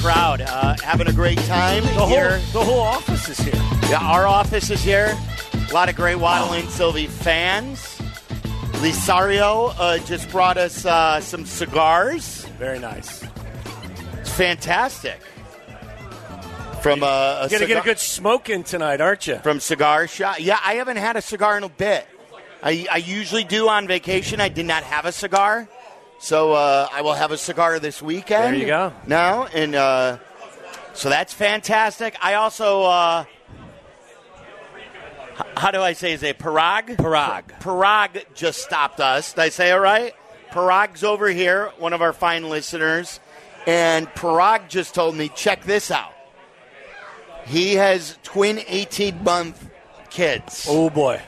crowd. Uh, having a great time The here. whole, the whole office is here. Yeah, our office is here. A lot of great Waddle and Silvy fans. Lisario uh, just brought us uh, some cigars. Very nice. It's fantastic. From uh, a You're gonna get a good smoke in tonight, aren't you? from Cigar Shop. Yeah, I haven't had a cigar in a bit. I, I usually do on vacation. I did not have a cigar, so uh, I will have a cigar this weekend. There you go. No, and uh, so that's fantastic. I also, uh, h- how do I say? Is it Parag? Parag. Parag just stopped us. Did I say it right? Parag's over here, one of our fine listeners, and Parag just told me, check this out. He has twin 18 month kids. Oh boy.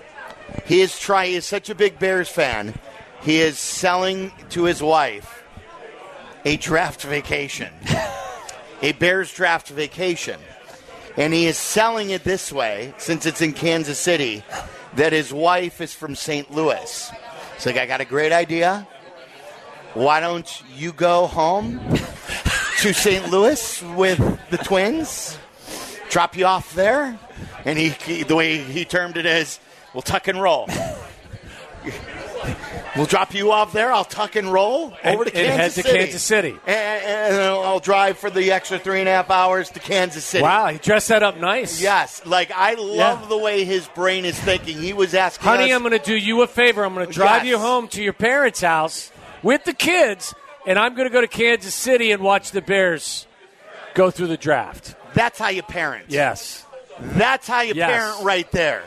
He is try. He is such a big Bears fan. He is selling to his wife a draft vacation, a Bears draft vacation, and he is selling it this way since it's in Kansas City. That his wife is from St. Louis. He's like, I got a great idea. Why don't you go home to St. Louis with the twins? Drop you off there, and he, he the way he termed it is, we'll tuck and roll. We'll drop you off there. I'll tuck and roll over to Kansas and head to City. Kansas City. And, and I'll drive for the extra three and a half hours to Kansas City. Wow, he dressed that up nice. Yes, like I love Yeah. the way his brain is thinking. He was asking Honey, us, I'm going to do you a favor. I'm going to drive Yes. you home to your parents' house with the kids, and I'm going to go to Kansas City and watch the Bears go through the draft. That's how you parent. Yes. That's how you Yes. parent right there.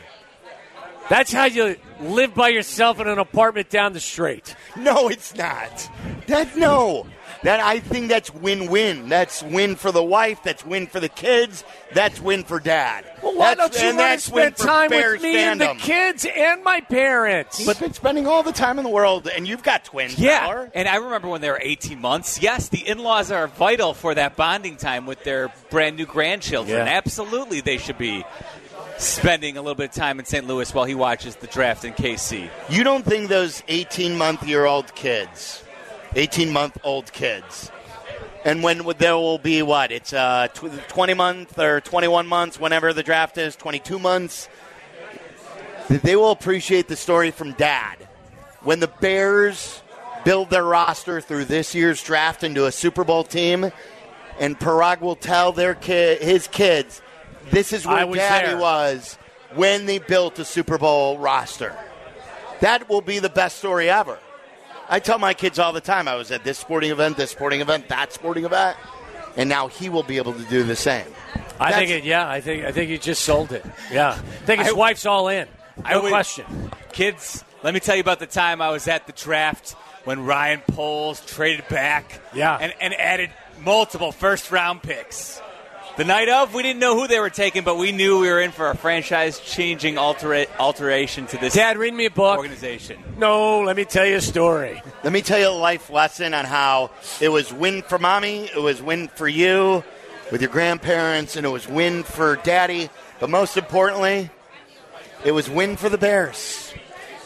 That's how you live by yourself in an apartment down the street. No, it's not. That no. That I think that's win-win. That's win for the wife. That's win for the kids. That's win for dad. Well, why That's- don't you and want to spend time Bears with me and the kids and my parents? But been spending all the time in the world, and you've got twins. Yeah, Fowler. and I remember when they were 18 months. Yes, the in-laws are vital for that bonding time with their brand new grandchildren. Yeah. Absolutely, they should be spending a little bit of time in St. Louis while he watches the draft in KC. You don't think those 18 month year old kids, 18 month old kids, and when there will be what? It's uh, 20 month or 21 months, whenever the draft is, 22 months, they will appreciate the story from dad. When the Bears build their roster through this year's draft into a Super Bowl team, and Parag will tell their his kids, this is where was daddy there." was when they built a Super Bowl roster. That will be the best story ever. I tell my kids all the time I was at this sporting event, this sporting event, that sporting event, and now he will be able to do the same. I think it. Yeah, I think I think he just sold it. Yeah, I think his I- wife's all in. No I would- question. Kids, let me tell you about the time I was at the draft when Ryan Poles traded back Yeah. and, and added multiple first round picks. The night of, we didn't know who they were taking, but we knew we were in for a franchise changing altera- alteration to this Dad, read me a book. organization. No, let me tell you a story. Let me tell you a life lesson on how it was win for mommy, it was win for you with your grandparents, and it was win for daddy. But most importantly, it was win for the Bears.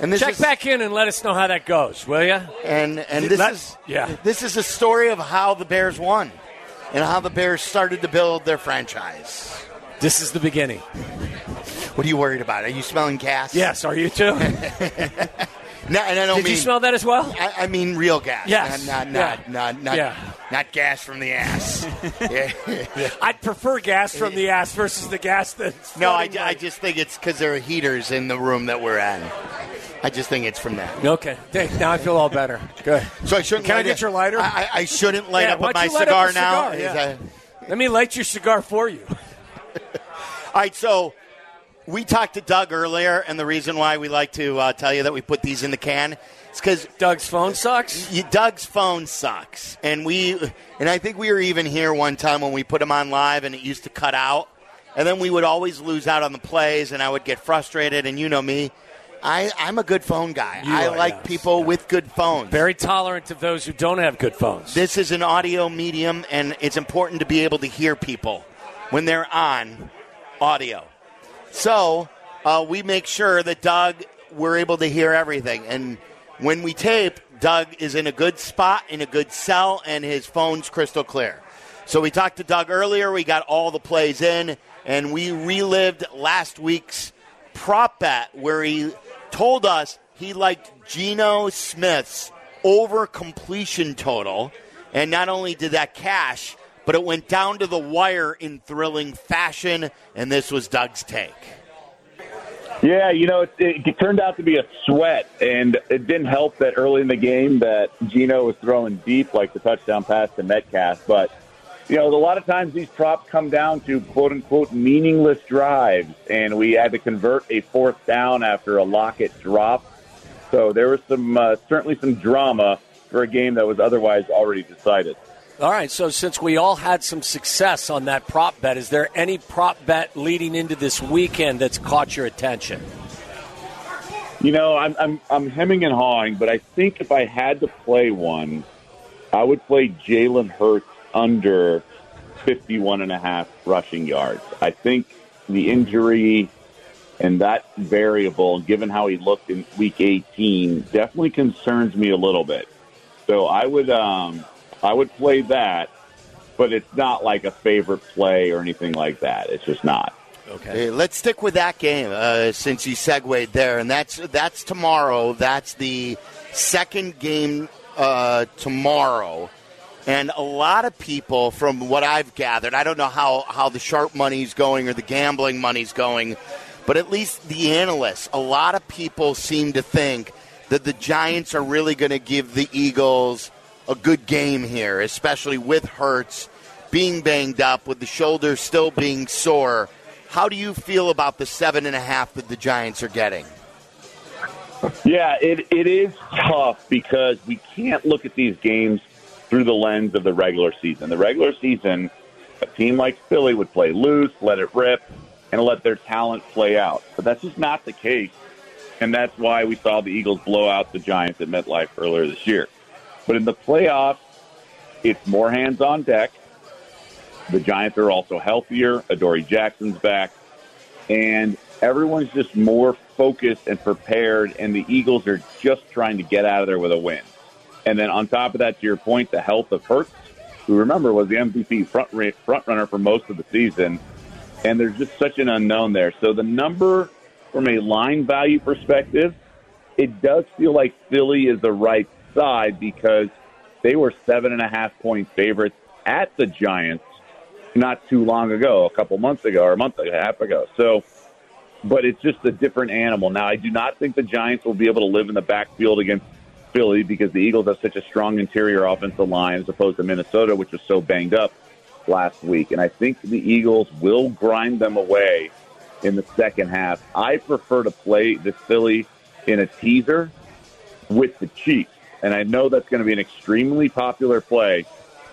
And this Check is, back in and let us know how that goes, will you? and and this Let- is yeah. this is a story of how the Bears won and how the Bears started to build their franchise. This is the beginning. What are you worried about? Are you smelling gas? Yes, are you too? No, and I don't Did mean you smell that as well? I, I mean real gas. Yes. Not not Yeah. not not, not, Yeah. not gas from the ass. yeah. I'd prefer gas from the ass versus the gas that's No, I, I just think it's because there are heaters in the room that we're in. I just think it's from that. Okay. Now I feel all better. Good. So I shouldn't. Can I get it- your lighter? I, I- shouldn't light Yeah, up with my light up cigar now. cigar? Yeah. Let me light your cigar for you. all right, so we talked to Doug earlier, and the reason why we like to uh, tell you that we put these in the can is because Doug's phone sucks. you, Doug's phone sucks, and we and I think we were even here one time when we put him on live, and it used to cut out, and then we would always lose out on the plays, and I would get frustrated, and you know me. I, I'm a good phone guy. You I are, like yes. people with good phones. Very tolerant of those who don't have good phones. This is an audio medium, and it's important to be able to hear people when they're on audio. So uh, we make sure that Doug, we're able to hear everything. And when we tape, Doug is in a good spot, in a good cell, and his phone's crystal clear. So we talked to Doug earlier. We got all the plays in, and we relived last week's prop bet where he told us he liked Geno Smith's over completion total. And not only did that cash, but it went down to the wire in thrilling fashion. And this was Doug's take. Yeah, you know, it, it, turned out to be a sweat, and it didn't help that early in the game that Geno was throwing deep, like the touchdown pass to Metcalf. But you know, a lot of times these props come down to quote unquote meaningless drives, and we had to convert a fourth down after a Lockett drop. So there was some uh, certainly some drama for a game that was otherwise already decided. All right, so since we all had some success on that prop bet, is there any prop bet leading into this weekend that's caught your attention? You know, I'm I'm, I'm hemming and hawing, but I think if I had to play one, I would play Jalen Hurts under 51 and a half rushing yards. I think the injury and that variable, given how he looked in Week 18, definitely concerns me a little bit. So I would um, I would play that, but it's not like a favorite play or anything like that. It's just not. Okay. Hey, let's stick with that game uh, since you segued there, and that's that's tomorrow. That's the second game uh, tomorrow, and a lot of people, from what I've gathered, I don't know how how the sharp money's going or the gambling money's going, but at least the analysts, a lot of people seem to think that the Giants are really going to give the Eagles a good game here, especially with Hurts being banged up, with the shoulder still being sore. How do you feel about the seven and a half that the Giants are getting? Yeah, it, it is tough because we can't look at these games through the lens of the regular season. The regular season, a team like Philly would play loose, let it rip, and let their talent play out. But that's just not the case. And that's why we saw the Eagles blow out the Giants at MetLife earlier this year. But in the playoffs, it's more hands on deck. The Giants are also healthier. Adoree Jackson's back. And everyone's just more focused and prepared, and the Eagles are just trying to get out of there with a win. And then on top of that, to your point, the health of Hurts, who remember was the MVP front front runner for most of the season, and there's just such an unknown there. So the number from a line value perspective, it does feel like Philly is the right side because they were seven and a half point favorites at the Giants not too long ago, a couple months ago or a month and a half ago. So, but it's just a different animal. Now, I do not think the Giants will be able to live in the backfield against Philly because the Eagles have such a strong interior offensive line as opposed to Minnesota, which was so banged up last week. And I think the Eagles will grind them away in the second half. I prefer to play the Philly in a teaser with the Chiefs and I know that's going to be an extremely popular play,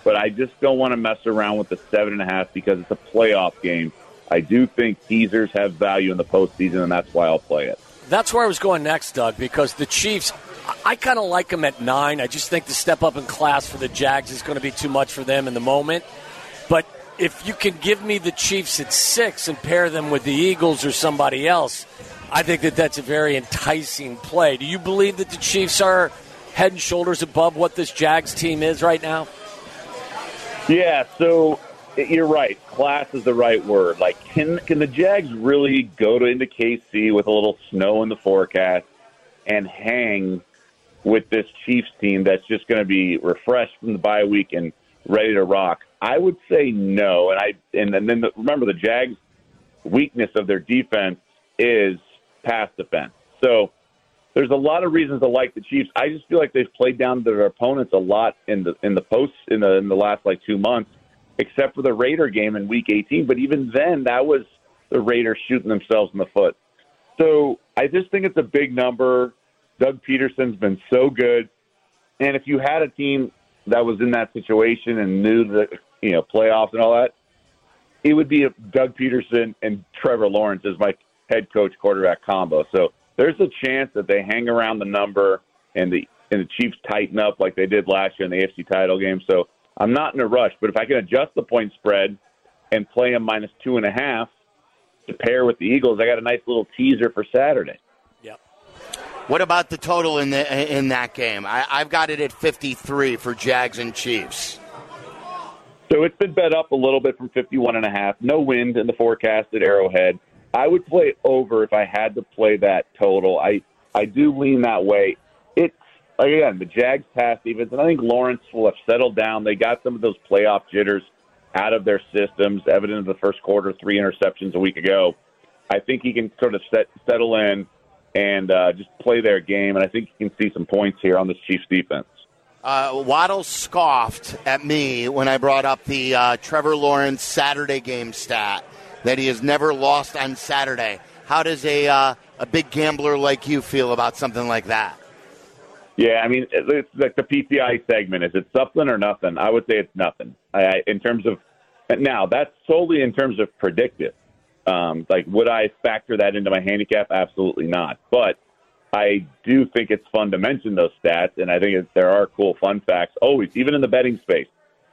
but I just don't want to mess around with the seven and a half because it's a playoff game. I do think teasers have value in the postseason, and that's why I'll play it. That's where I was going next, Doug, because the Chiefs, I kind of like them at nine. I just think the step up in class for the Jags is going to be too much for them in the moment. But if you can give me the Chiefs at six and pair them with the Eagles or somebody else, I think that that's a very enticing play. Do you believe that the Chiefs are head and shoulders above what this Jags team is right now? Yeah, so you're right. Class is the right word. Like, can can the Jags really go to into KC with a little snow in the forecast and hang with this Chiefs team that's just going to be refreshed from the bye week and ready to rock? I would say no. And I and, and then the, remember the Jags' weakness of their defense is pass defense. So there's a lot of reasons to like the Chiefs. I just feel like they've played down their opponents a lot in the in the post in the in the last like two months, except for the Raider game in Week 18. But even then, that was the Raiders shooting themselves in the foot. So I just think it's a big number. Doug Pederson's been so good, and if you had a team that was in that situation and knew the you know playoffs and all that, it would be Doug Pederson and Trevor Lawrence as my head coach quarterback combo. So there's a chance that they hang around the number and the and the Chiefs tighten up like they did last year in the AFC title game. So I'm not in a rush, but if I can adjust the point spread and play them minus two and a half to pair with the Eagles, I got a nice little teaser for Saturday. What about the total in the in that game? I, I've got it at 53 for Jags and Chiefs. So it's been bet up a little bit from 51 and a half. No wind in the forecast at Arrowhead. I would play over if I had to play that total. I I do lean that way. It's again the Jags pass defense, and I think Lawrence will have settled down. They got some of those playoff jitters out of their systems, evident in the first quarter, three interceptions a week ago. I think he can sort of set, settle in and uh, just play their game, and I think you can see some points here on this Chiefs defense. Uh, Waddle scoffed at me when I brought up the uh, Trevor Lawrence Saturday game stat that he has never lost on Saturday. How does a uh, a big gambler like you feel about something like that? Yeah, I mean, it's like the PCI segment. Is it something or nothing? I would say it's nothing. I, in terms of now, that's solely in terms of predictive. Um, like, would I factor that into my handicap? Absolutely not. But I do think it's fun to mention those stats, and I think it, there are cool fun facts always, even in the betting space.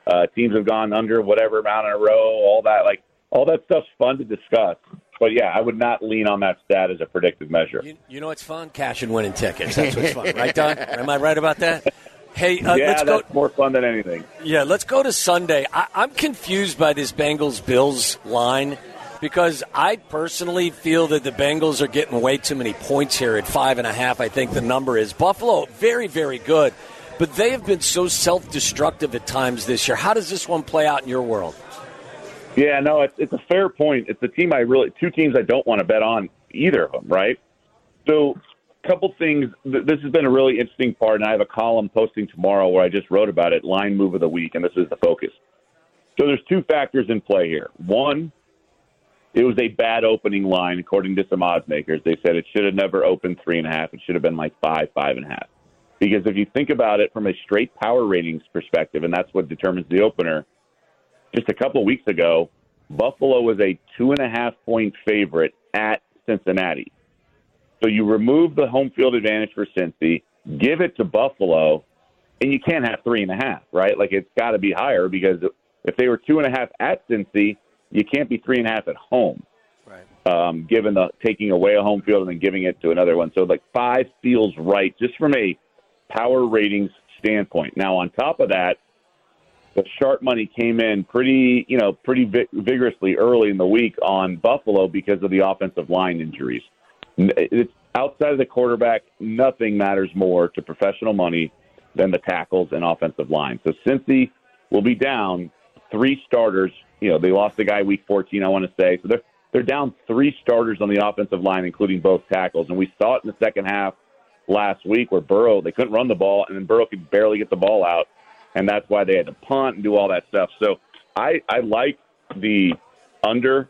Uh, teams have gone under whatever amount in a row, all that. Like, all that stuff's fun to discuss. But yeah, I would not lean on that stat as a predictive measure. You, you know it's fun? cashing winning tickets. That's what's fun, right, Don? Am I right about that? Hey, uh, yeah, let's that's go. more fun than anything. Yeah, let's go to Sunday. I, I'm confused by this Bengals Bills line because I personally feel that the Bengals are getting way too many points here at five and a half. I think the number is Buffalo, very, very good, but they have been so self destructive at times this year. How does this one play out in your world? Yeah, no, it's, it's a fair point. It's a team I really, two teams I don't want to bet on either of them, right? So, a couple things. This has been a really interesting part, and I have a column posting tomorrow where I just wrote about it, line move of the week, and this is the focus. So, there's two factors in play here. One, it was a bad opening line, according to some odds makers. They said it should have never opened three and a half. It should have been like five, five and a half. Because if you think about it from a straight power ratings perspective, and that's what determines the opener, just a couple weeks ago, Buffalo was a two and a half point favorite at Cincinnati. So you remove the home field advantage for Cincy, give it to Buffalo, and you can't have three and a half, right? Like it's got to be higher because if they were two and a half at Cincy, you can't be three and a half at home. Right. Um, given the taking away a home field and then giving it to another one, so like five feels right just from a power ratings standpoint. Now on top of that, the sharp money came in pretty, you know, pretty vi- vigorously early in the week on Buffalo because of the offensive line injuries. It's outside of the quarterback, nothing matters more to professional money than the tackles and offensive line. So Cincy will be down three starters. You know, they lost the guy week 14, I want to say. So they're they're down three starters on the offensive line, including both tackles. And we saw it in the second half last week where Burrow they couldn't run the ball, and then Burrow could barely get the ball out and that's why they had to punt and do all that stuff. So I, I like the under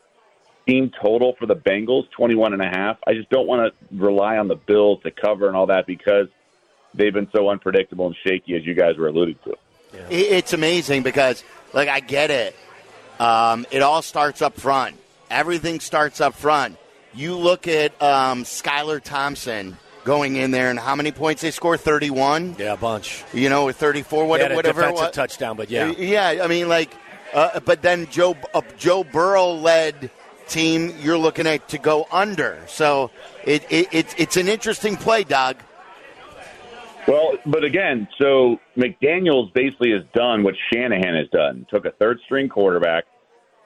team total for the Bengals, 21 and a half. I just don't want to rely on the Bills to cover and all that because they've been so unpredictable and shaky as you guys were alluding to. Yeah. It's amazing because, like, I get it. Um, it all starts up front. Everything starts up front. You look at um, Skylar Thompson going in there and how many points they score? 31? Yeah, a bunch. You know, or 34, whatever. whatever defensive touchdown, but yeah. Yeah, I mean, like, uh, but then Joe, uh, Joe Burrow led team you're looking at to go under. So it, it, it, it's an interesting play, Doug. Well, but again, so McDaniels basically has done what Shanahan has done. Took a third string quarterback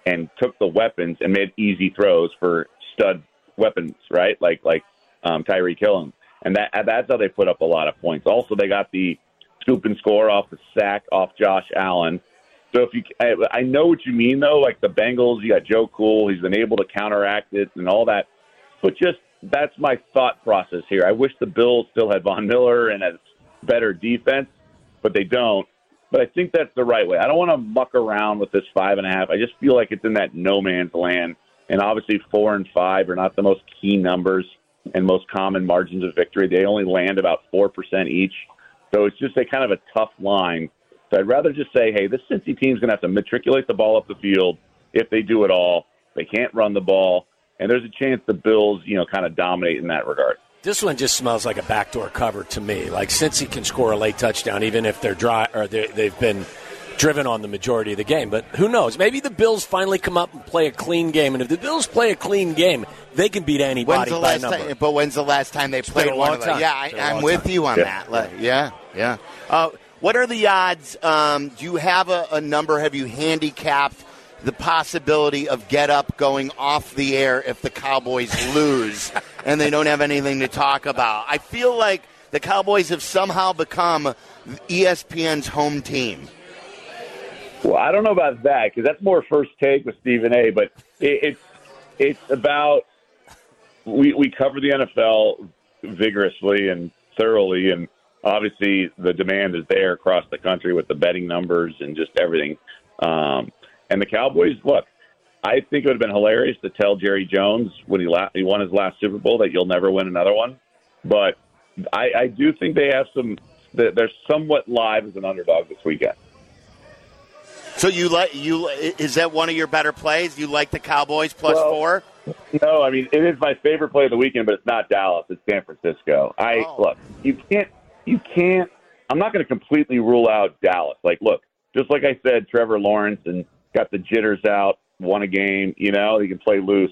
and took the weapons and made easy throws for stud weapons, right? Like like um, Tyreek Hill and that that's how they put up a lot of points. Also, they got the scoop and score off the sack off Josh Allen. So if you, I, I know what you mean though. Like the Bengals, you got Joe Cool. He's been able to counteract it and all that. But just that's my thought process here. I wish the Bills still had Von Miller and a better defense, but they don't. But I think that's the right way. I don't want to muck around with this five and a half. I just feel like it's in that no man's land. And obviously, four and five are not the most key numbers and most common margins of victory. They only land about 4% each. So it's just a kind of a tough line. So I'd rather just say, hey, this Cincy team's going to have to matriculate the ball up the field if they do it all. They can't run the ball. And there's a chance the Bills, you know, kind of dominate in that regard. This one just smells like a backdoor cover to me. Like Cincy can score a late touchdown even if they're dry or they've been driven on the majority of the game. But who knows? Maybe the Bills finally come up and play a clean game. And if the Bills play a clean game, they can beat anybody when's the by last number. Time, but when's the last time they it's played one of time. Yeah, I, am with time. you on yeah. that. Like, yeah, yeah. Uh, What are the odds? Um, do you have a, a number? Have you handicapped the possibility of get up going off the air if the Cowboys lose and they don't have anything to talk about? I feel like the Cowboys have somehow become ESPN's home team. Well, I don't know about that because that's more first take with Stephen A. But it, it's it's about we we cover the NFL vigorously and thoroughly, and obviously the demand is there across the country with the betting numbers and just everything. Um, and the Cowboys, look, I think it would have been hilarious to tell Jerry Jones when he la- he won his last Super Bowl that you'll never win another one. But I, I do think they have some. They're somewhat live as an underdog this weekend. So you like you is that one of your better plays? You like the Cowboys plus Well, four? No, I mean it is my favorite play of the weekend, but it's not Dallas. It's San Francisco. I Oh. look, you can't, you can't. I'm not going to completely rule out Dallas. Like, look, just like I said, Trevor Lawrence and got the jitters out, won a game. You know, he can play loose.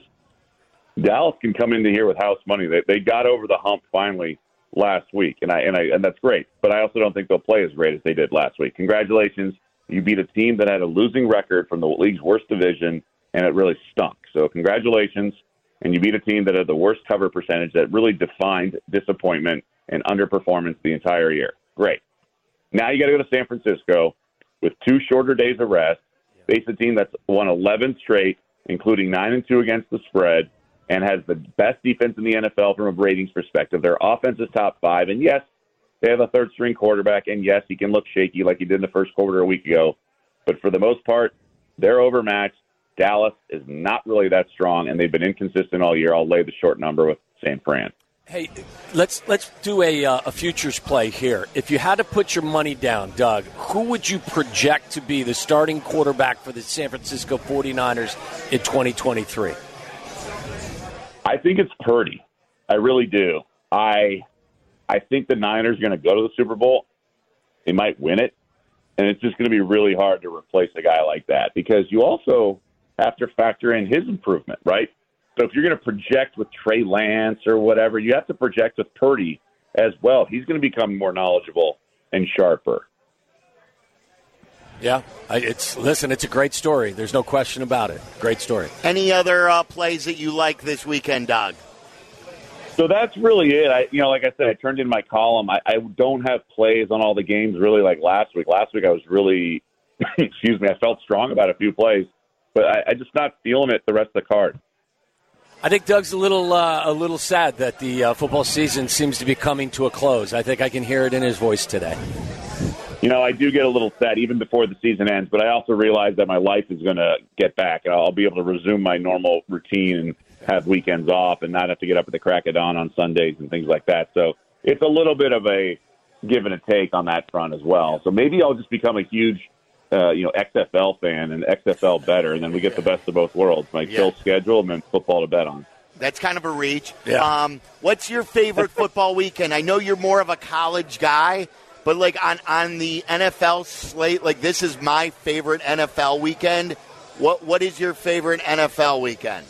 Dallas can come into here with house money. They they got over the hump finally last week, and I and I and that's great. But I also don't think they'll play as great as they did last week. Congratulations, you beat a team that had a losing record from the league's worst division, and it really stunk. So congratulations, and you beat a team that had the worst cover percentage that really defined disappointment and underperformance the entire year. Great. Now you got to go to San Francisco with two shorter days of rest. Face a team that's won 11 straight, including nine and two against the spread, and has the best defense in the NFL from a ratings perspective. Their offense is top five, and yes, they have a third string quarterback, and yes, he can look shaky like he did in the first quarter a week ago. But for the most part, they're overmatched. Dallas is not really that strong, and they've been inconsistent all year. I'll lay the short number with San Fran. Hey, let's let's do a, uh, a futures play here. If you had to put your money down, Doug, who would you project to be the starting quarterback for the San Francisco 49ers in 2023? I think it's Purdy. I really do. I I think the Niners are going to go to the Super Bowl. They might win it, and it's just going to be really hard to replace a guy like that because you also have to factor in his improvement, right? So if you're going to project with Trey Lance or whatever, you have to project with Purdy as well. He's going to become more knowledgeable and sharper. Yeah, it's listen, it's a great story. There's no question about it. Great story. Any other uh, plays that you like this weekend, Doug? So that's really it. I, you know, like I said, I turned in my column. I, I don't have plays on all the games really like last week. Last week I was really, excuse me, I felt strong about a few plays, but I, I just not feeling it the rest of the card. I think Doug's a little uh, a little sad that the uh, football season seems to be coming to a close. I think I can hear it in his voice today. You know, I do get a little sad even before the season ends, but I also realize that my life is going to get back, and I'll be able to resume my normal routine and have weekends off, and not have to get up at the crack of dawn on Sundays and things like that. So it's a little bit of a give and a take on that front as well. So maybe I'll just become a huge, uh, you know, XFL fan and XFL better, and then we get the best of both worlds: my Yeah. chill schedule and then football to bet on. That's kind of a reach. Yeah. Um, what's your favorite football weekend? I know you're more of a college guy, but like on on the NFL slate, like this is my favorite NFL weekend. What what is your favorite NFL weekend?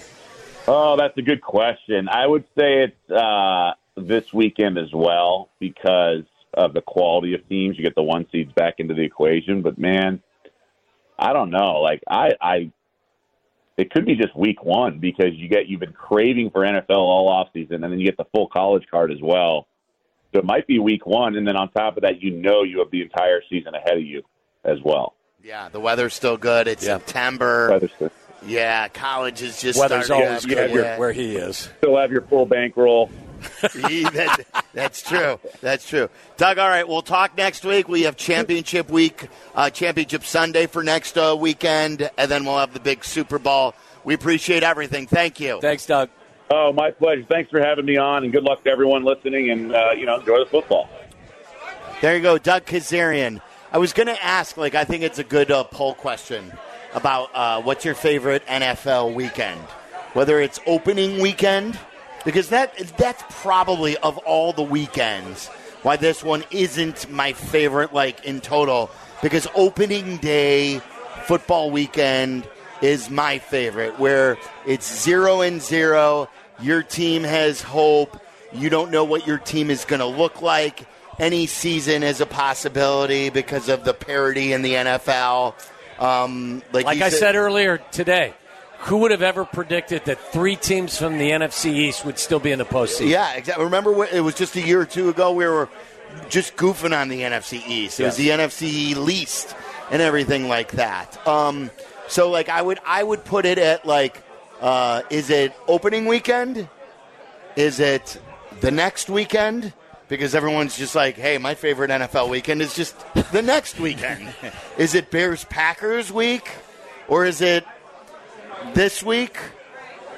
Oh, that's a good question. I would say it's uh, this weekend as well because of the quality of teams. You get the one seeds back into the equation, but man, I don't know. Like I, I, it could be just week one because you get you've been craving for NFL all off season, and then you get the full college card as well. So it might be week one, and then on top of that, you know you have the entire season ahead of you as well. Yeah, the weather's still good. It's Yeah. September. Weather's- Yeah, college is just Weather's always good Yeah. where, where he is. Still have your full bankroll. Yeah, that- that's true. That's true. Doug, all right, we'll talk next week. We have championship week, uh, championship Sunday for next uh, weekend, and then we'll have the big Super Bowl. We appreciate everything. Thank you. Thanks, Doug. Oh, my pleasure. Thanks for having me on, and good luck to everyone listening. And uh, you know, enjoy the football. There you go, Doug Kezirian. I was going to ask, like, I think it's a good uh, poll question about uh, what's your favorite NFL weekend, whether it's opening weekend, because that that's probably of all the weekends why this one isn't my favorite, like in total, because opening day football weekend is my favorite, where it's zero and zero. Your team has hope. You don't know what your team is going to look like. any season is a possibility because of the parity in the NFL. Um, like Like you I said earlier today, who would have ever predicted that three teams from the NFC East would still be in the postseason? Yeah, exactly. Remember, it was just a year or two ago we were just goofing on the NFC East. It was the NFC least and everything like that. Um, so, like, I would I would put it at like, uh, is it opening weekend? Is it the next weekend? Because everyone's just like, hey, my favorite NFL weekend is just the next weekend. is it Bears Packers week, or is it this week,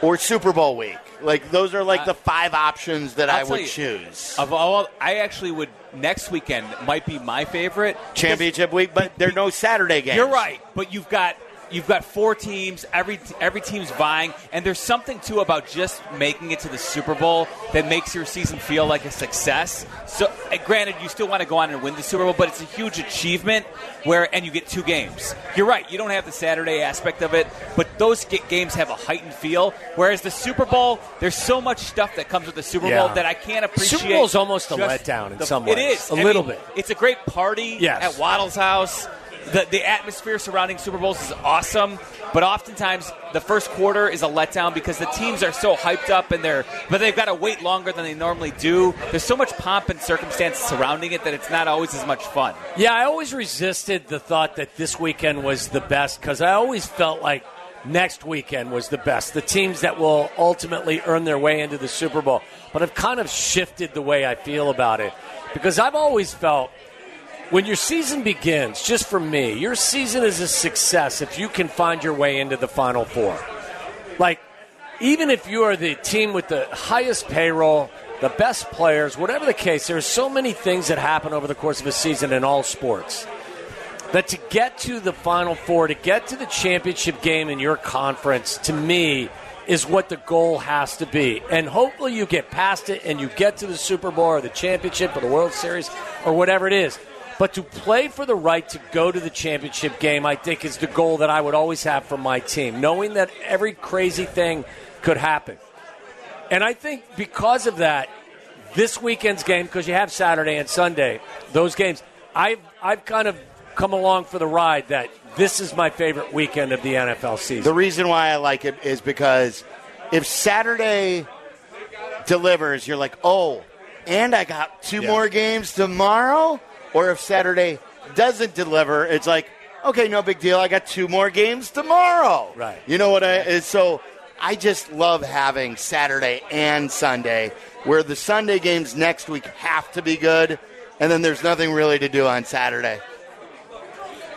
or Super Bowl week? Like those are like uh, the five options that I'll I would you, choose. Of all, I actually would. Next weekend might be my favorite. Championship week, but there are no Saturday games. You're right, but you've got you've got four teams. Every every team's vying, and there's something too about just making it to the Super Bowl that makes your season feel like a success. So, granted, you still want to go on and win the Super Bowl, but it's a huge achievement. Where and you get two games. You're right. You don't have the Saturday aspect of it, but those ga- games have a heightened feel. Whereas the Super Bowl, there's so much stuff that comes with the Super Yeah. Bowl that I can't appreciate. Super Bowl's almost a letdown in the- some ways. is A I little mean, bit. It's a great party Yes. at Waddle's house. The, the atmosphere surrounding Super Bowls is awesome, but oftentimes the first quarter is a letdown because the teams are so hyped up and they're, but they've got to wait longer than they normally do. There's so much pomp and circumstance surrounding it that it's not always as much fun. Yeah, I always resisted the thought that this weekend was the best because I always felt like next weekend was the best. The teams that will ultimately earn their way into the Super Bowl. But I've kind of shifted the way I feel about it because I've always felt when your season begins, just for me, your season is a success if you can find your way into the Final Four. Like, even if you are the team with the highest payroll, the best players, whatever the case, there's so many things that happen over the course of a season in all sports that to get to the Final Four, to get to the championship game in your conference, to me, is what the goal has to be. And hopefully you get past it and you get to the Super Bowl or the championship or the World Series or whatever it is. But to play for the right to go to the championship game, I think, is the goal that I would always have for my team, knowing that every crazy thing could happen. And I think because of that, this weekend's game, because you have Saturday and Sunday, those games, I've, I've kind of come along for the ride that this is my favorite weekend of the NFL season. The reason why I like it is because if Saturday delivers, you're like, oh, and I got two more games tomorrow. Or if Saturday doesn't deliver, it's like, okay, no big deal. I got two more games tomorrow. Right. You know what I? is So I just love having Saturday and Sunday, where the Sunday games next week have to be good, and then there's nothing really to do on Saturday.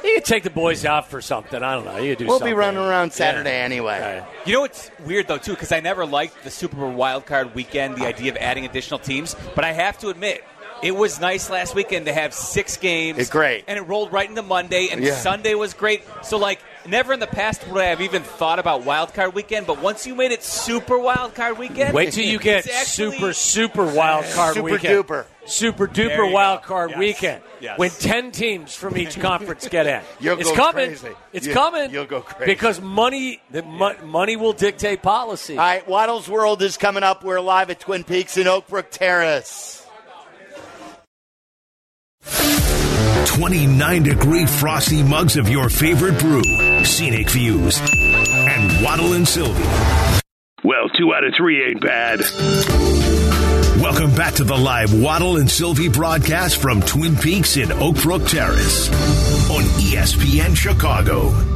you could take the boys out for something. I don't know. You could do We'll something. be running around Saturday Yeah. anyway. Right. You know what's weird though too, because I never liked the Super Bowl wild card weekend, the idea of adding additional teams. But I have to admit, it was nice last weekend to have six games. It's great. and it rolled right into Monday, and Yeah. Sunday was great. So like, never in the past would I have even thought about wild card weekend. But once you made it super wild card weekend, Wait till you get actually- super, super wild card Super weekend. duper. Super duper you wild go. card Yes. weekend. Yes. When 10 teams from each conference get in. You'll it's go coming. crazy. It's You- coming. you'll go crazy. Because money, the mo- money will dictate policy. All right, Waddle's World is coming up. We're live at Twin Peaks in Oakbrook Terrace. 29 degree frosty mugs of your favorite brew, scenic views, and Waddle and Silvy. Well, two out of three ain't bad. Welcome back to the live Waddle and Silvy broadcast from Twin Peaks in Oakbrook Terrace on ESPN Chicago.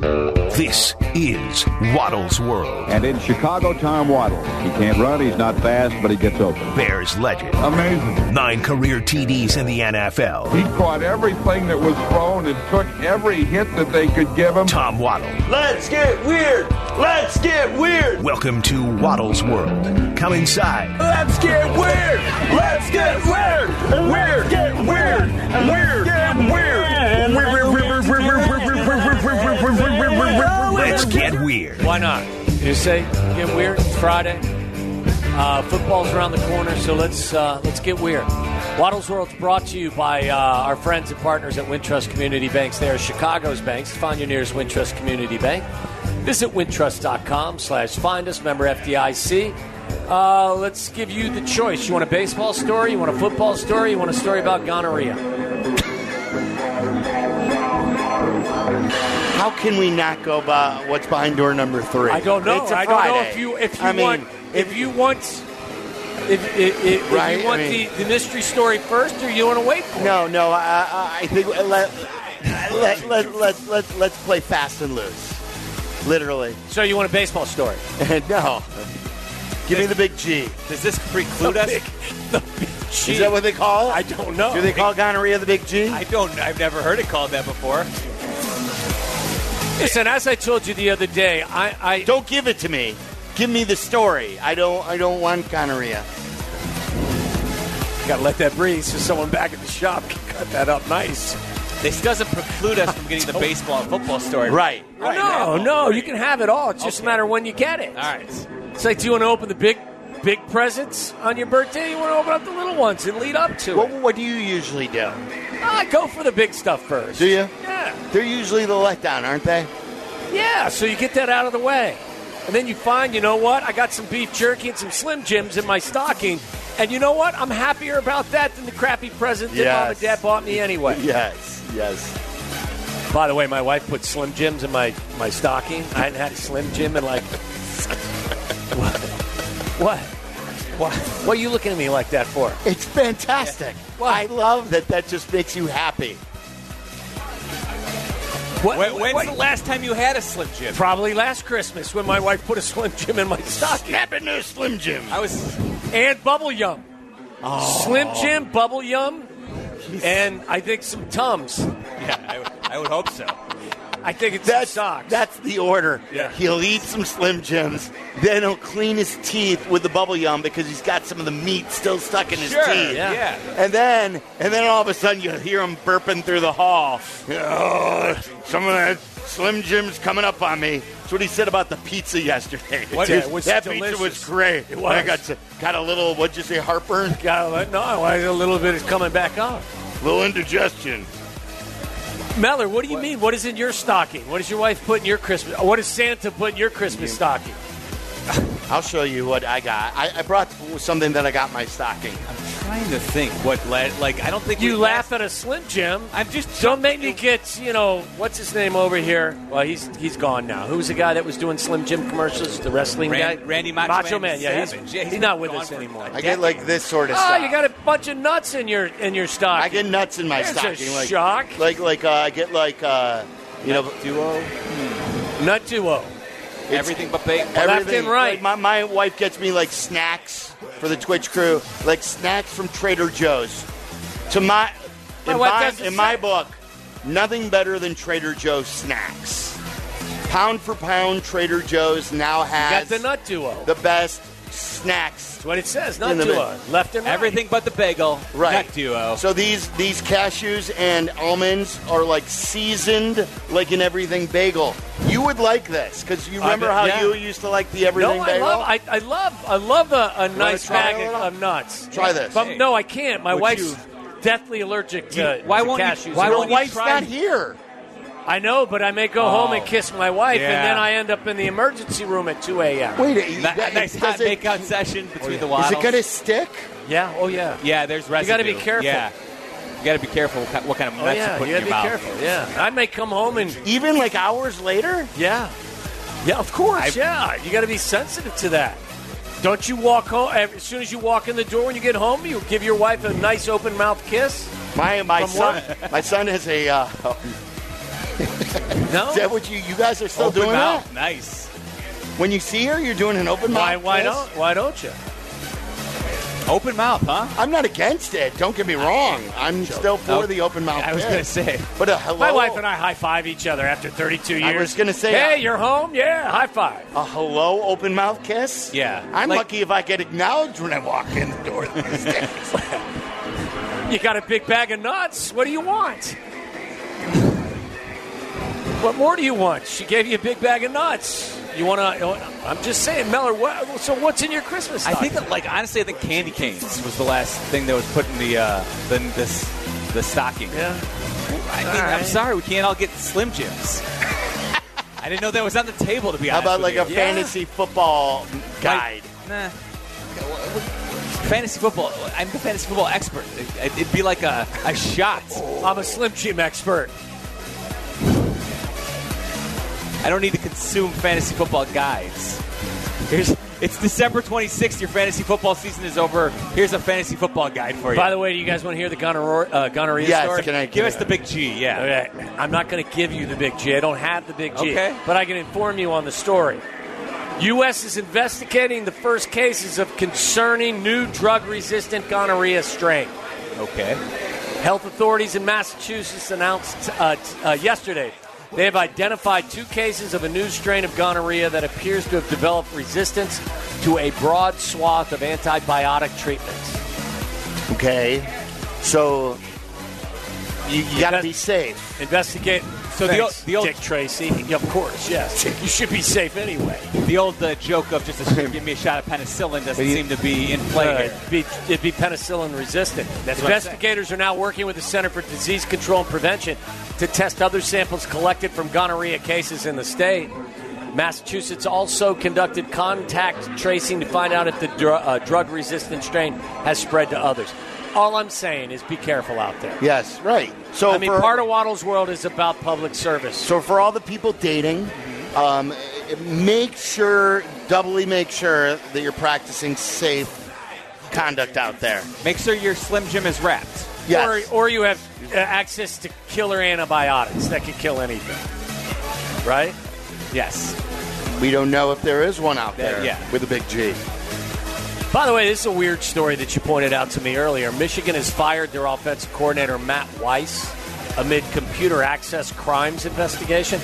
This is Waddle's World. And in Chicago, Tom Waddle. He can't run, he's not fast, but he gets open. Bears legend. Amazing. Nine career TDs in the NFL. He caught everything that was thrown and took every hit that they could give him. Tom Waddle. Let's get weird. Let's get weird. Welcome to Waddle's World. Come inside. Let's get weird. Let's get weird. Weird. Get weird. Weird. Get weird. Let's get weird. Why not? You say get weird. It's Friday. Uh, football's around the corner, so let's uh, let's get weird. Waddle's World's brought to you by uh, our friends and partners at Wintrust Community Banks. They are Chicago's banks. Find your nearest Wintrust Community Bank. Visit wintrust.com slash find us, member FDIC. Uh, let's give you the choice. You want a baseball story? You want a football story? You want a story about gonorrhea? How can we not go by what's behind door number three? I don't know. It's a I don't know Friday. if you if you I mean, want if you want if, if, if, Right, you want I mean- the, the mystery story first, or you want to wait for it. No, no. I, I, I think let let let let let let's play fast and loose. Literally. So you want a baseball story? no. Give me the big G. Does this preclude us? the big G. Is that what they call it? I don't know. Do they call gonorrhea the big G? I don't. I've never heard it called that before. Listen, as I told you the other day, I, I Don't give it to me. Give me the story. I don't. I don't want gonorrhea. got to let that breathe so someone back at the shop can cut that up nice. This doesn't preclude us from getting the baseball and football story. Right. Oh, no, no, you can have it all. It's just a Okay. matter when you get it. All right. It's like, do you want to open the big, big presents on your birthday? You want to open up the little ones and lead up to What, it? what do you usually do? Ah, go for the big stuff first. Do you? Yeah. They're usually the letdown, aren't they? Yeah, so you get that out of the way. And then you find, you know what? I got some beef jerky and some Slim Jims in my stocking. And you know what? I'm happier about that than the crappy present that mom and dad bought me anyway. Yes. Yes. By the way, my wife put Slim Jims in my, my stocking. I hadn't had a Slim Jim in like. what? What? What? What are you looking at me like that for? It's fantastic. I love that. That just makes you happy. What, When, when's what- the last time you had a Slim Jim? Probably last Christmas when my wife put a Slim Jim in my stocking. Snap into a Slim Jim. I was. And Bubble Yum. Oh. Slim Jim, Bubble Yum, and I think some Tums. Yeah, I, I would hope so. I think it's That's socks. That's the order. Yeah. He'll eat some Slim Jims, then he'll clean his teeth with the bubble yum because he's got some of the meat still stuck in his Sure. teeth. Yeah. Yeah. And then, and then all of a sudden you hear him burping through the hall. Oh, some of that Slim Jim's coming up on me. That's what he said about the pizza yesterday. What- Dude, it was that pizza was great. It was. I got to, got a little. What'd you say, heartburn? Got a- no, a little bit is coming back up. little indigestion. Meller, what do you mean? What is in your stocking? What does your wife put in your Christmas? What does Santa put in your Christmas stocking? I'll show you what I got. I, I brought something that I got in my stocking. I'm trying to think what led. Like I don't think You we laugh at a Slim Jim. I'm just Don't make me get, you know, what's his name over here? Well, he's he's gone now. Who's the guy that was doing Slim Jim commercials? The wrestling Ran- guy? Randy Macho Man Yeah, he's, Yeah, he's, he's not with us anymore. I get like this sort of Oh, stuff. you got a bunch of nuts in your in your stocking. I get nuts in my There's a stocking. Like, shock. Like like uh, I get like uh, you know duo. Nut duo. Everything but bacon. Left everything. and right. Like, my my wife gets me like snacks for the Twitch crew, like snacks from Trader Joe's. To my My in wife my, does the in my same. book, nothing better than Trader Joe's snacks. Pound for pound, Trader Joe's now has Got has the nut duo. the best snacks. That's what it says. Nut In the duo. mid- Left and right. Everything but the bagel. Right. Nut duo. So these these cashews and almonds are like seasoned like an everything bagel. You would like this because you remember how yeah. you used to like the everything No, I bagel. love, I, I love, I love a, a nice try bag of, of nuts. Try this. But no, I can't. My Would wife's you- deathly allergic to, why to won't you- cashews. why won't you wife's try- not here. I know, but I may go home and Oh. kiss my wife, Yeah. and then I end up in the emergency room at 2 a.m. Wait, Ni- that- nice hot makeout session between the Is it gonna stick? Yeah, oh yeah. Yeah, there's residue. You gotta be careful. Yeah. You got to be careful what kind, what kind of Oh nuts yeah, you put you in gotta your be mouth. careful. Yeah, I may come home and Even like hours later? yeah, yeah, of course, I've- yeah. You got to be sensitive to that. Don't you walk home as soon as you walk in the door when you get home? You give your wife a nice open mouth kiss. My my From son my son has a. Uh, No, is that what you you guys are still Open doing? mouth. That? Nice. When you see her, you're doing an open why? mouth. Why kiss? don't? Why don't you? Open mouth, huh? I'm not against it. Don't get me wrong. I'm still for Oh, the open mouth. I was kiss. to say. But a hello. My wife and I high five each other after 32 years. I was gonna say, hey, uh, you're home? Yeah, high five. A hello open mouth kiss? Yeah. I'm Like- lucky if I get acknowledged when I walk in the door these days. You got a big bag of nuts. What do you want? What more do you want? She gave you a big bag of nuts. You want to? I'm just saying, Miller. What, so what's in your Christmas? I think that, like honestly, I think candy canes was the last thing that was put in the uh, the this the stocking. Yeah. I mean, All right. I'm sorry, we can't all get Slim Jims. I didn't know that was on the table. To be How honest about like with a. Yeah. fantasy football guide? Nah. fantasy football. I'm the fantasy football expert. It, would be like a, a shot. I'm a Slim Jim expert. I don't need to consume fantasy football guides. Here's it's December 26th. Your fantasy football season is over. Here's a fantasy football guide for you. By the way, do you guys want to hear the gonorrhea, uh, gonorrhea Yes, story? can I- Give us the big G, yeah. Okay. I'm not going to give you the big G. I don't have the big G. Okay. But I can inform you on the story. U.S. is investigating the first cases of concerning new drug resistant gonorrhea strain. Okay. Health authorities in Massachusetts announced uh, t- uh, yesterday they have identified two cases of a new strain of gonorrhea that appears to have developed resistance to a broad swath of antibiotic treatments. Okay. So you, you got to be safe. Investigate. So the Thanks, o- the old- Dick Tracy. Of course, yes. You should be safe anyway. The old uh, joke of just a, give me a shot of penicillin doesn't seem to be in play Uh, here. it'd, be, it'd be penicillin resistant. That's Investigators are now working with the Center for Disease Control and Prevention to test other samples collected from gonorrhea cases in the state. Massachusetts also conducted contact tracing to find out if the dr- uh, drug resistant strain has spread to others. All I'm saying is be careful out there. Yes, right. So I mean, for, part of Waddle's world is about public service. so for all the people dating, um, make sure, doubly make sure that you're practicing safe conduct out there. Make sure your Slim Jim is wrapped. Yes. Or, or you have uh, access to killer antibiotics that could kill anything. Right? Yes. we don't know if there is one out there Yeah. with a big G. By the way, this is a weird story that you pointed out to me earlier. Michigan has fired their offensive coordinator, Matt Weiss, amid computer access crimes investigation.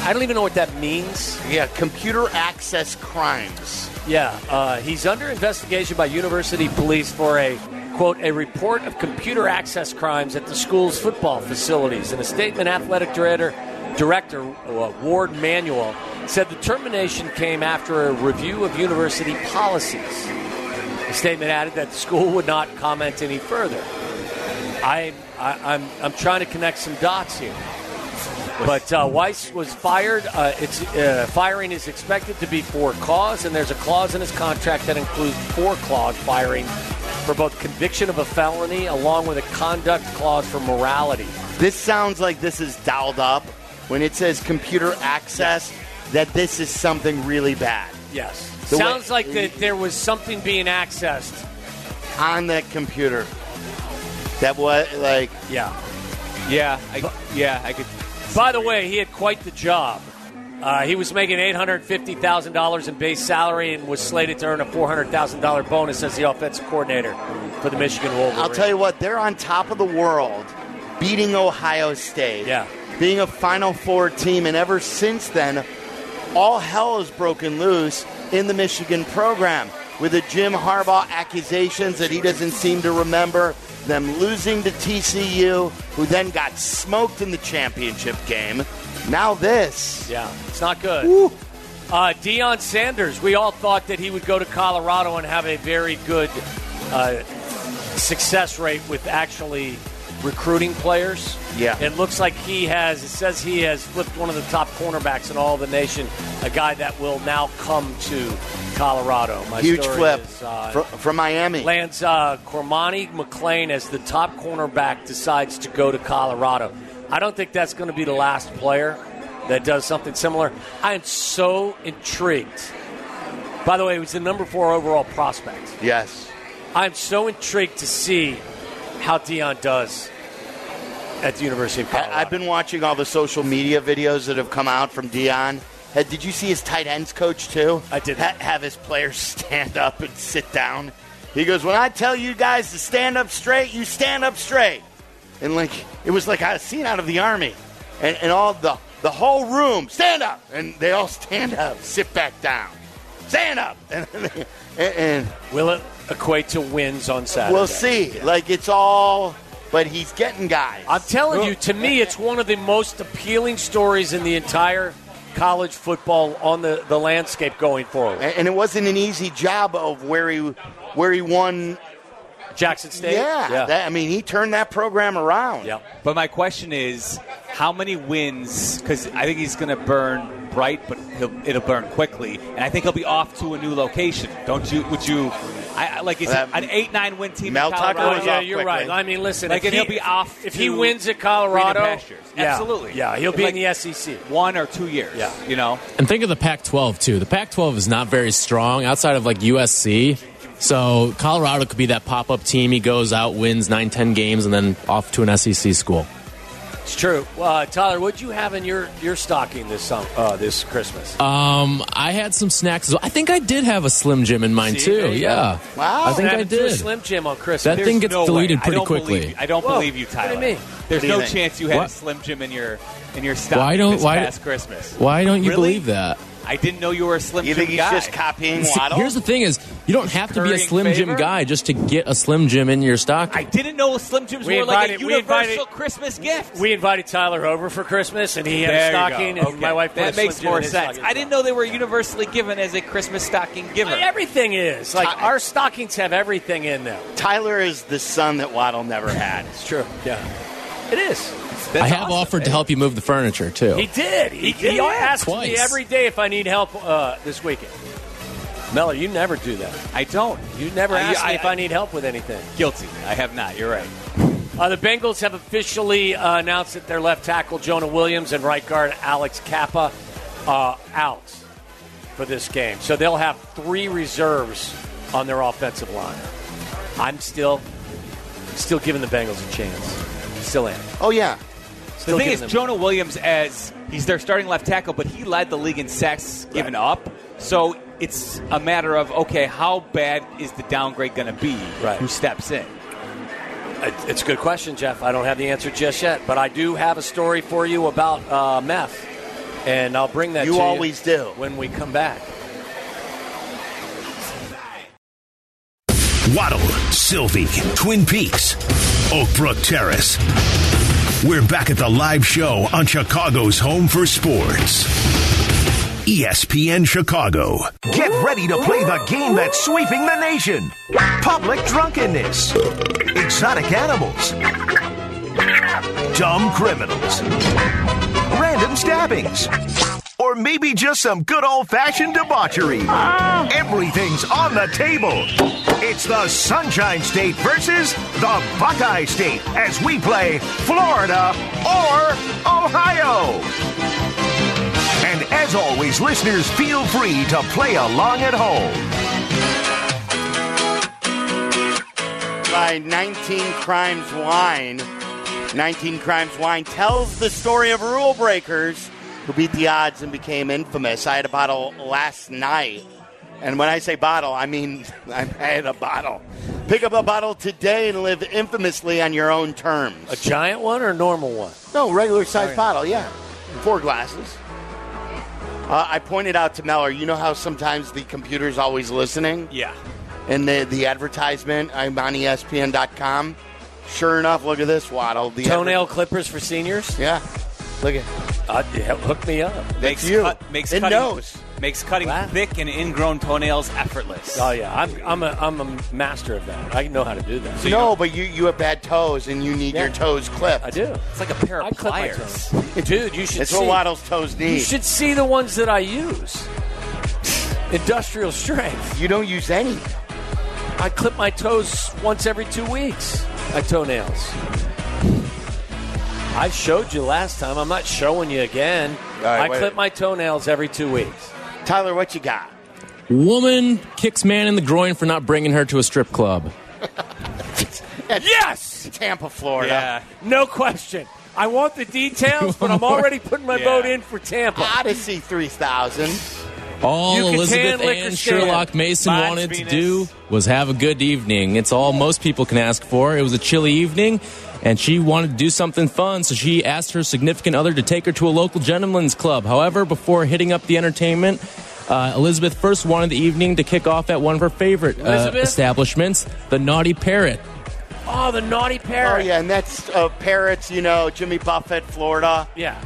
I don't even know what that means. Yeah, computer access crimes. Yeah, uh, he's under investigation by university police for a quote a report of computer access crimes at the school's football facilities. In a statement, athletic director director uh, Warde Manuel said the termination came after a review of university policies. The statement added that the school would not comment any further. I, I I'm I'm trying to connect some dots here. But uh, Weiss was fired. Uh, it's uh, firing is expected to be for cause, and there's a clause in his contract that includes four clause firing for both conviction of a felony along with a conduct clause for morality. This sounds like this is dialed up when it says computer access. That this is something really bad Yes, The way- sounds like that there was something being accessed. on that computer. That was like Yeah. Yeah. I, yeah. I could. By the way, he had quite the job. Uh, he was making eight hundred fifty thousand dollars in base salary and was slated to earn a four hundred thousand dollar bonus as the offensive coordinator for the Michigan Wolverines. I'll tell you what, they're on top of the world, beating Ohio State. Yeah. Being a Final Four team, and ever since then, all hell has broken loose in the Michigan program with the Jim Harbaugh accusations that he doesn't seem to remember, them losing to TCU, who then got smoked in the championship game. Now this. Yeah, it's not good. Uh, Deion Sanders, we all thought that he would go to Colorado and have a very good uh, success rate with actually recruiting players. Yeah. It looks like he has, it says he has flipped one of the top cornerbacks in all the nation, a guy that will now come to Colorado. My Huge flip is, uh, fr- from Miami. lands uh, Cormani McClain as the top cornerback decides to go to Colorado. I don't think that's going to be the last player that does something similar. I am so intrigued. By the way, he was the number four overall prospect. Yes. I'm so intrigued to see how Deion does at the University of Colorado. I, I've been watching all the social media videos that have come out from Deion. Did you see his tight ends coach too? I did. Ha- have his players stand up and sit down. He goes, "When I tell you guys to stand up straight, you stand up straight." And like it was like a scene out of the army, and, and all the the whole room stand up, and they all stand up, sit back down, stand up, and, and, and Will it equate to wins on Saturday? we'll see. Like it's all, but he's getting guys. I'm telling you, to me, it's one of the most appealing stories in the entire college football on the, the landscape going forward. and, and it wasn't an easy job of where he where he won Jackson State? Yeah, Yeah. That, I mean, he turned that program around. yeah. But my question is, how many wins? Because I think he's going to burn bright, but he'll, it'll burn quickly, and I think he'll be off to a new location. Don't you? Would you I, I- like is That- um, an eight nine win team. Mel in Tucker Colorado. was yeah, off you're quickly. right. I mean, listen, Like, if he, he'll be off if he wins at Colorado. Yeah, Absolutely. Yeah, he'll be Like- in the SEC. one or two years. Yeah. you know. And think of the Pac 12, too. The Pac 12 is not very strong outside of like USC. So Colorado could be that pop up team. He goes out, wins 9, 10 games, and then off to an SEC school. It's true. Uh, Tyler, what'd you have in your, your stocking this sum, uh, this Christmas? Um, I had some snacks. as well. I think I did have a Slim Jim in mine, See, too. Yeah. go. Wow. I think I happened a did. Slim Jim on Christmas. That There's thing gets no deleted way. pretty I quickly. Believe. I don't Whoa. believe you, Tyler. What do you Tyler. mean? There's you no think? chance you had What? a Slim Jim in your in your stock Why don't- this why- past Christmas. Why don't you Really? believe that? I didn't know you were a Slim You Jim think he's guy. just copying See, Waddle? here's the thing: is you don't have to be a Currying Slim Jim guy just to get a Slim Jim in your stocking. I didn't know Slim Jims We were like a invited- we universal invited- Christmas gift. we invited Tyler over for Christmas, and he had There a you stocking, go. and Okay. my wife put that a Slim makes Jim more his sense. stocking. I didn't know they were universally given as a Christmas stocking giver. Everything is like Ty- our stockings have everything in them. Tyler is the son that Waddle never had. It's true. Yeah, it is. I have offered to help you move the furniture too. He did. He, he, did? asks me every day if I need help uh, this weekend. Mellor, you never do that. I don't. You never I- ask me I- if I need help with anything. Guilty. I have not. You're right. Uh, the Bengals have officially uh, announced that their left tackle Jonah Williams and right guard Alex Cappa uh, out for this game. So they'll have three reserves on their offensive line. I'm still still giving the Bengals a chance. Still am. Oh yeah, Still the thing is, them- Jonah Williams, as he's their starting left tackle, but he led the league in sacks given up. So it's a matter of okay, how bad is the downgrade going to be? Right. Who steps in? It's a good question, Jeff. I don't have the answer just yet, but I do have a story for you about uh, meth, and I'll bring that You to always do. when we come back. Waddle, Silvy, Twin Peaks, Oakbrook Terrace. We're back at the live show on Chicago's Home for Sports. ESPN Chicago. Get ready to play the game that's sweeping the nation. Public drunkenness. Exotic animals. Dumb criminals. Random stabbings. Or maybe just some good old fashioned debauchery. Uh-huh. Everything's on the table. It's the Sunshine State versus the Buckeye State as we play Florida or Ohio. And as always, listeners, feel free to play along at home. by 19 Crimes Wine. 19 Crimes Wine tells the story of rule breakers who beat the odds and became infamous. I had a bottle last night. And when I say bottle, I mean I had a bottle. Pick up a bottle today and live infamously on your own terms. A giant one or a normal one? No, regular size bottle, yeah. Four glasses. Uh, I pointed out to Meller, you know how sometimes the computer's always listening? Yeah. And the, the advertisement, I'm on ESPN.com. Sure enough, look at this, Waddle. The Toenail clippers for seniors? yeah. Look at Uh, yeah, hook me up. Makes you. cut, makes It cutting, knows. makes cutting Wow. thick and ingrown toenails effortless. Oh yeah, I'm I'm a I'm a master of that. I know how to do that. No, but you, you have bad toes and you need Yeah. your toes clipped. I do. It's like a pair I of clip my pliers. toes. Dude, you should It's see. what Waddle's toes need. you should see the ones that I use. Industrial strength. You don't use any. I clip my toes once every two weeks. My toenails. I showed you last time. I'm not showing you again. right, I wait. clip my toenails every two weeks. Tyler, what you got? Woman kicks man in the groin for not bringing her to a strip club. Yes! Tampa, Florida. Yeah. No question. I want the details, but I'm already putting my Yeah. vote in for Tampa. Odyssey 3000. All Yucatan Elizabeth liquor and stand. Sherlock Mason Bonds wanted Venus. to do was have a good evening. It's all most people can ask for. It was a chilly evening, and she wanted to do something fun, so she asked her significant other to take her to a local gentleman's club. However, before hitting up the entertainment, uh, Elizabeth first wanted the evening to kick off at one of her favorite uh, establishments, the Naughty Parrot. Oh, the naughty Oh, parrot. yeah, and that's uh, Parrots, you know, Jimmy Buffett, Florida. Yeah.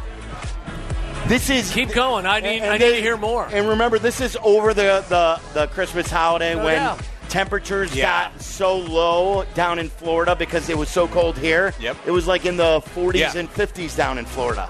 This is. Keep going. I need and I need they- to hear more. And remember, this is over the, the, the Christmas holiday No when doubt. Temperatures Yeah. got so low down in Florida because it was so cold here. Yep. It was like in the 40s Yeah. and 50s down in Florida.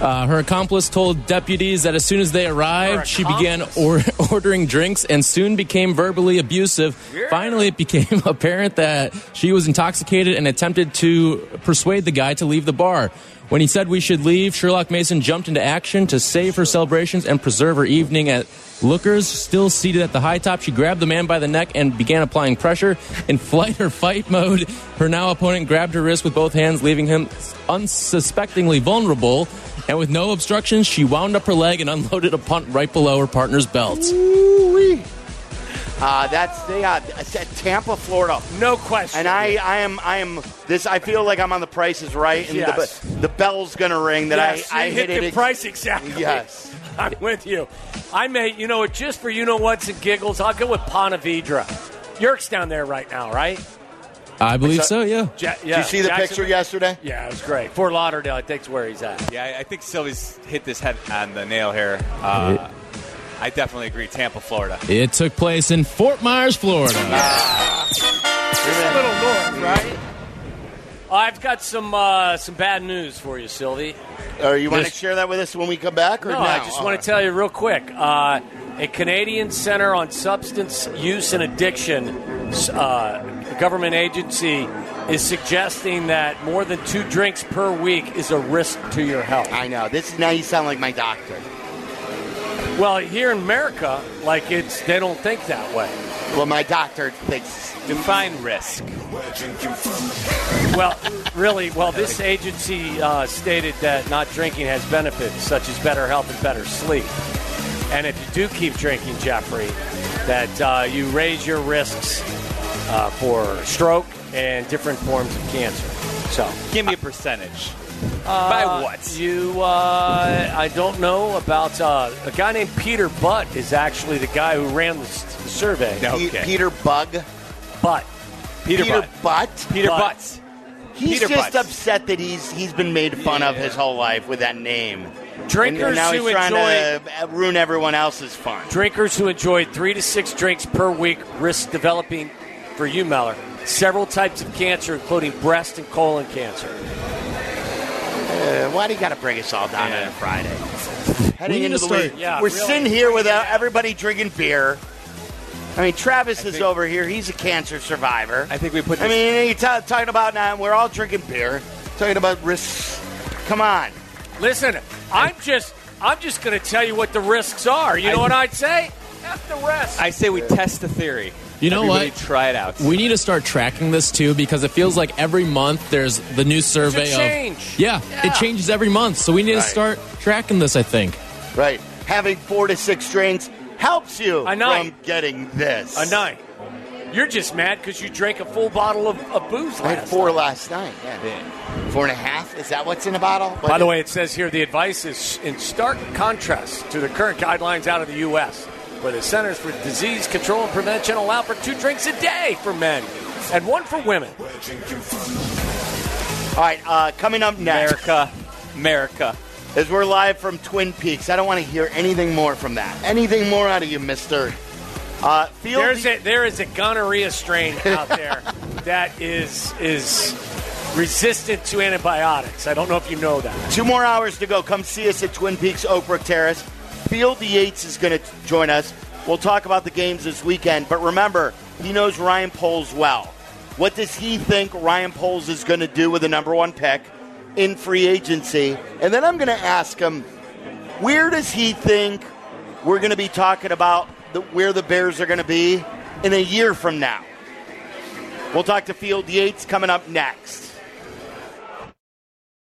Uh, her accomplice told deputies that as soon as they arrived, she began or- ordering drinks and soon became verbally abusive. Finally, it became apparent that she was intoxicated and attempted to persuade the guy to leave the bar. When he said we should leave, Sherlock Mason jumped into action to save her celebrations and preserve her evening at Lookers. Still seated at the high top, she grabbed the man by the neck and began applying pressure. In flight or fight mode, her now opponent grabbed her wrist with both hands, leaving him unsuspectingly vulnerable. And with no obstructions, she wound up her leg and unloaded a punt right below her partner's belt. Ooh-wee. Uh, that's the uh, Tampa, Florida. No question. And I, I am, I am this. I feel like I'm on the Price is Right, and Yes. the, the bell's gonna ring that Yes, I, I hit, hit the ex- price exactly. Yes. I'm with you. I may, you know what, just for you know what's and giggles, I'll go with Ponte Vedra. Yerk's down there right now, right? I believe so, yeah. Ja- Did you see the Jackson- picture yesterday? Yeah, it was great. Fort Lauderdale, I think's where he's at. Yeah, I- I think Silvy's hit this head on the nail here. Uh, I definitely agree. Tampa, Florida. It took place in Fort Myers, Florida. Just a little north, right? I've got some uh, some bad news for you, Silvy. Or you want to share that with us when we come back? Or No, now? I just want right. to tell you real quick. Uh, a Canadian Center on Substance Use and Addiction uh, government agency is suggesting that more than two drinks per week is a risk to your health. I know. This is now you sound like my doctor. Well, here in America, like it's they don't think that way. Well, my doctor thinks. Define risk. Well, really, well, this agency uh, stated that not drinking has benefits such as better health and better sleep. And if you do keep drinking, Jeffrey, that uh, you raise your risks uh, for stroke and different forms of cancer. So, Give me a percentage. Uh, By what? You, uh, I don't know about uh, a guy named Peter Butt is actually the guy who ran the, the survey. No. Pe- Okay. Peter Bug. Butt. Peter, Peter Butt. Butt. Peter Butt. Butts. He's Peter just Butts. upset that he's he's been made fun of his whole life with that name. Drinkers and now who trying enjoy to ruin everyone else's fun. Drinkers who enjoy three to six drinks per week risk developing, for you, Meller, several types of cancer, including breast and colon cancer. Uh, why do you got to bring us all down on a Friday? Heading need into the start- week, Yeah, we're really. sitting here without everybody drinking beer. I mean, Travis is think- over here. He's a cancer survivor. I think we put I mean, you're ta- talking about now. We're all drinking beer. Talking about risks. Come on. Listen, I'm just, I'm just going to tell you what the risks are. You know I- what I'd say? F the rest. I say we test the theory. You know Everybody what? Try it out. We need to start tracking this too because it feels like every month there's the new survey change. of yeah, Yeah. it changes every month. So we need Right. to start tracking this. I think. Right. Having four to six drinks helps you A night. from getting this. a night. You're just mad because you drank a full bottle of, of booze I had four night. last night. Yeah. Four and a half? Is that what's in a bottle? What By the is- way, it says here the advice is in stark contrast to the current guidelines out of the U.S., where the Centers for Disease Control and Prevention allow for two drinks a day for men and one for women. All right, uh, coming up next. America. America. as we're live from Twin Peaks. I don't want to hear anything more from that. Anything more out of you, Mister. Uh, field There's a, there is a gonorrhea strain out there that is is resistant to antibiotics. I don't know if you know that. two more hours to go. Come see us at Twin Peaks Oakbrook Terrace. Field Yates is going to join us. We'll talk about the games this weekend. But remember, he knows Ryan Poles well. What does he think Ryan Poles is going to do with the number one pick in free agency? And then I'm going to ask him, where does he think we're going to be talking about the, where the Bears are going to be in a year from now? We'll talk to Field Yates coming up next.